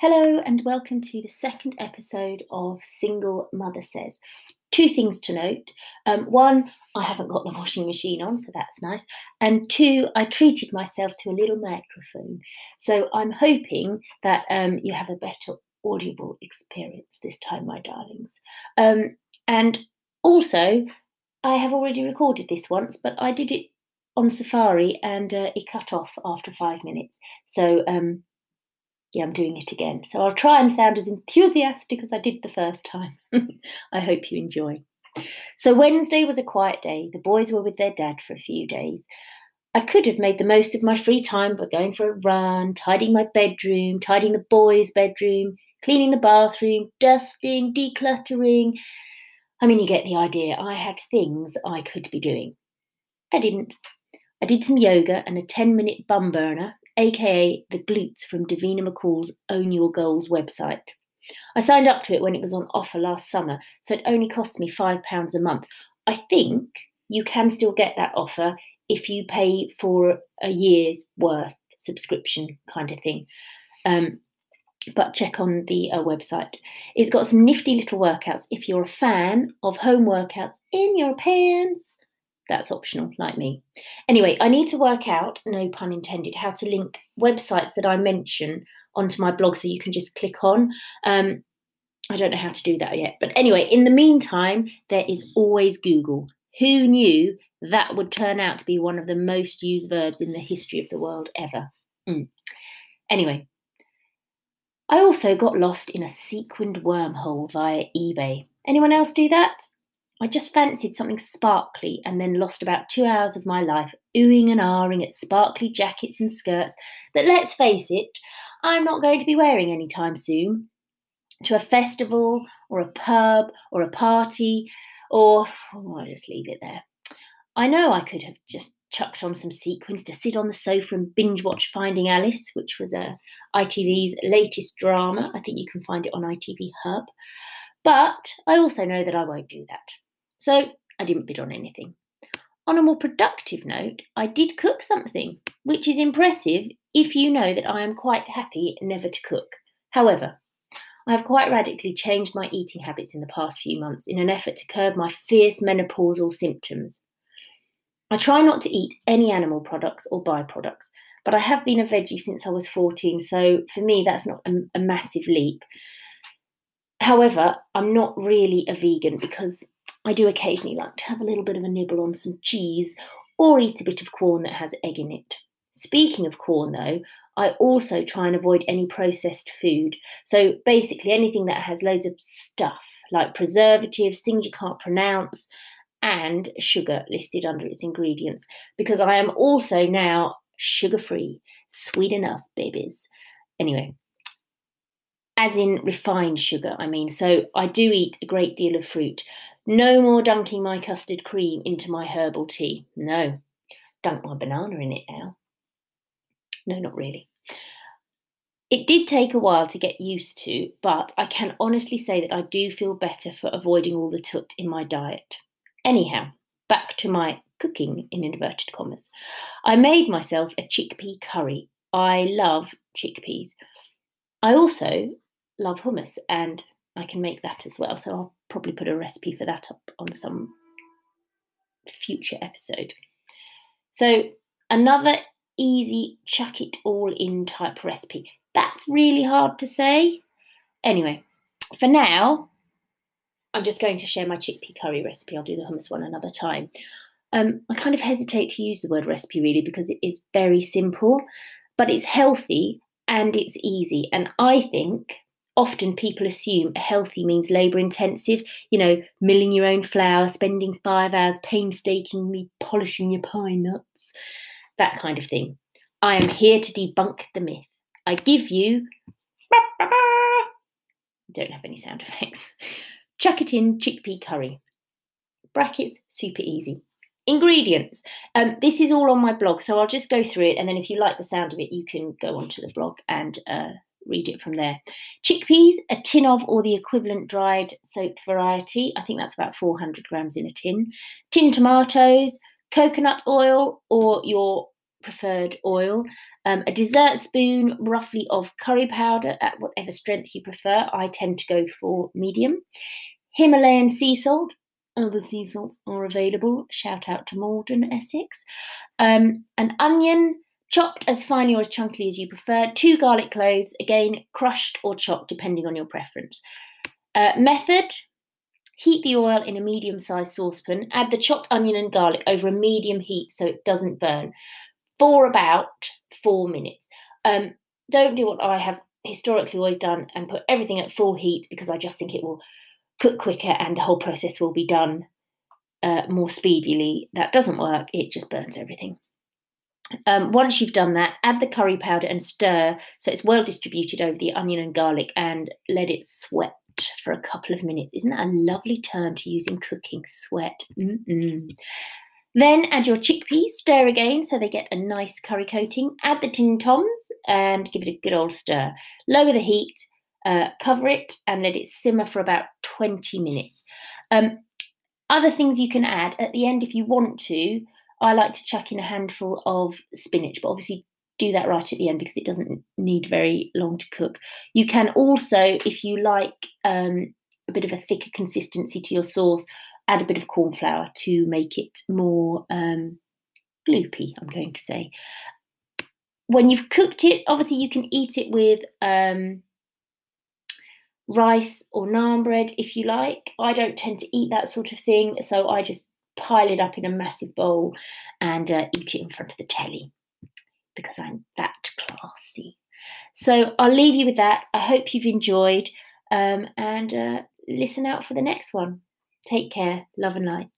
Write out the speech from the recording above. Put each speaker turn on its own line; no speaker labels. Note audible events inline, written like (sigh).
Hello, and welcome to the second episode of Single Mother Says. Two things to note. Um, one, I haven't got the washing machine on, so that's nice. And two, I treated myself to a little microphone. So I'm hoping that um, you have a better audible experience this time, my darlings. Um, and also, I have already recorded this once, but I did it on Safari and uh, it cut off after five minutes. So, um, yeah, I'm doing it again. So I'll try and sound as enthusiastic as I did the first time. (laughs) I hope you enjoy. So Wednesday was a quiet day. The boys were with their dad for a few days. I could have made the most of my free time by going for a run, tidying my bedroom, tidying the boys' bedroom, cleaning the bathroom, dusting, decluttering. I mean, you get the idea. I had things I could be doing. I didn't. I did some yoga and a 10 minute bum burner aka the glutes from Davina McCall's Own Your Goals website. I signed up to it when it was on offer last summer, so it only cost me £5 a month. I think you can still get that offer if you pay for a year's worth subscription kind of thing. Um, but check on the uh, website. It's got some nifty little workouts if you're a fan of home workouts in your pants that's optional, like me. Anyway, I need to work out, no pun intended, how to link websites that I mention onto my blog so you can just click on. Um, I don't know how to do that yet. But anyway, in the meantime, there is always Google. Who knew that would turn out to be one of the most used verbs in the history of the world ever? Mm. Anyway, I also got lost in a sequined wormhole via eBay. Anyone else do that? I just fancied something sparkly and then lost about two hours of my life oohing and ahhing at sparkly jackets and skirts that, let's face it, I'm not going to be wearing anytime soon. To a festival or a pub or a party, or oh, I'll just leave it there. I know I could have just chucked on some sequins to sit on the sofa and binge watch Finding Alice, which was uh, ITV's latest drama. I think you can find it on ITV Hub. But I also know that I won't do that. So I didn't bid on anything. On a more productive note, I did cook something, which is impressive if you know that I am quite happy never to cook. However, I have quite radically changed my eating habits in the past few months in an effort to curb my fierce menopausal symptoms. I try not to eat any animal products or byproducts, but I have been a veggie since I was 14, so for me that's not a, a massive leap. However, I'm not really a vegan because I do occasionally like to have a little bit of a nibble on some cheese or eat a bit of Quorn that has egg in it. Speaking of Quorn, though, I also try and avoid any processed food. So basically, anything that has loads of stuff like preservatives, things you can't pronounce, and sugar listed under its ingredients, because I am also now sugar free. Sweet enough, babies. Anyway, as in refined sugar, I mean. So I do eat a great deal of fruit. No more dunking my custard cream into my herbal tea. No, dunk my banana in it now. No, not really. It did take a while to get used to, but I can honestly say that I do feel better for avoiding all the tut in my diet. Anyhow, back to my cooking in inverted commas. I made myself a chickpea curry. I love chickpeas. I also love hummus and I can make that as well. So I'll probably put a recipe for that up on some future episode. So another easy chuck it all in type recipe. That's really hard to say. Anyway, for now, I'm just going to share my chickpea curry recipe. I'll do the hummus one another time. Um, I kind of hesitate to use the word recipe really because it is very simple, but it's healthy and it's easy. And I think often people assume healthy means labor intensive, you know, milling your own flour, spending five hours painstakingly polishing your pine nuts, that kind of thing. I am here to debunk the myth. I give you. (laughs) Don't have any sound effects. (laughs) Chuck it in chickpea curry. Brackets, super easy. Ingredients. Um, this is all on my blog, so I'll just go through it, and then if you like the sound of it, you can go onto the blog and uh, read it from there. Chickpeas, a tin of or the equivalent dried soaked variety. I think that's about 400 grams in a tin. Tin tomatoes, coconut oil or your preferred oil, um, a dessert spoon roughly of curry powder at whatever strength you prefer. I tend to go for medium. Himalayan sea salt. Other sea salts are available. Shout out to Maldon, Essex. Um, an onion, chopped as finely or as chunkily as you prefer. Two garlic cloves, again crushed or chopped depending on your preference. Uh, method Heat the oil in a medium sized saucepan. Add the chopped onion and garlic over a medium heat so it doesn't burn for about four minutes. Um, don't do what I have historically always done and put everything at full heat because I just think it will cook quicker and the whole process will be done uh, more speedily. That doesn't work, it just burns everything. Um, once you've done that, add the curry powder and stir so it's well distributed over the onion and garlic and let it sweat for a couple of minutes. Isn't that a lovely term to use in cooking? Sweat. Mm-mm. Then add your chickpeas, stir again so they get a nice curry coating. Add the tin toms and give it a good old stir. Lower the heat, uh, cover it, and let it simmer for about 20 minutes. Um, other things you can add at the end if you want to. I like to chuck in a handful of spinach, but obviously do that right at the end because it doesn't need very long to cook. You can also, if you like um, a bit of a thicker consistency to your sauce, add a bit of corn flour to make it more um, gloopy, I'm going to say. When you've cooked it, obviously you can eat it with um, rice or naan bread if you like. I don't tend to eat that sort of thing, so I just pile it up in a massive bowl and uh, eat it in front of the telly because I'm that classy. So I'll leave you with that. I hope you've enjoyed um, and uh, listen out for the next one. Take care. Love and light.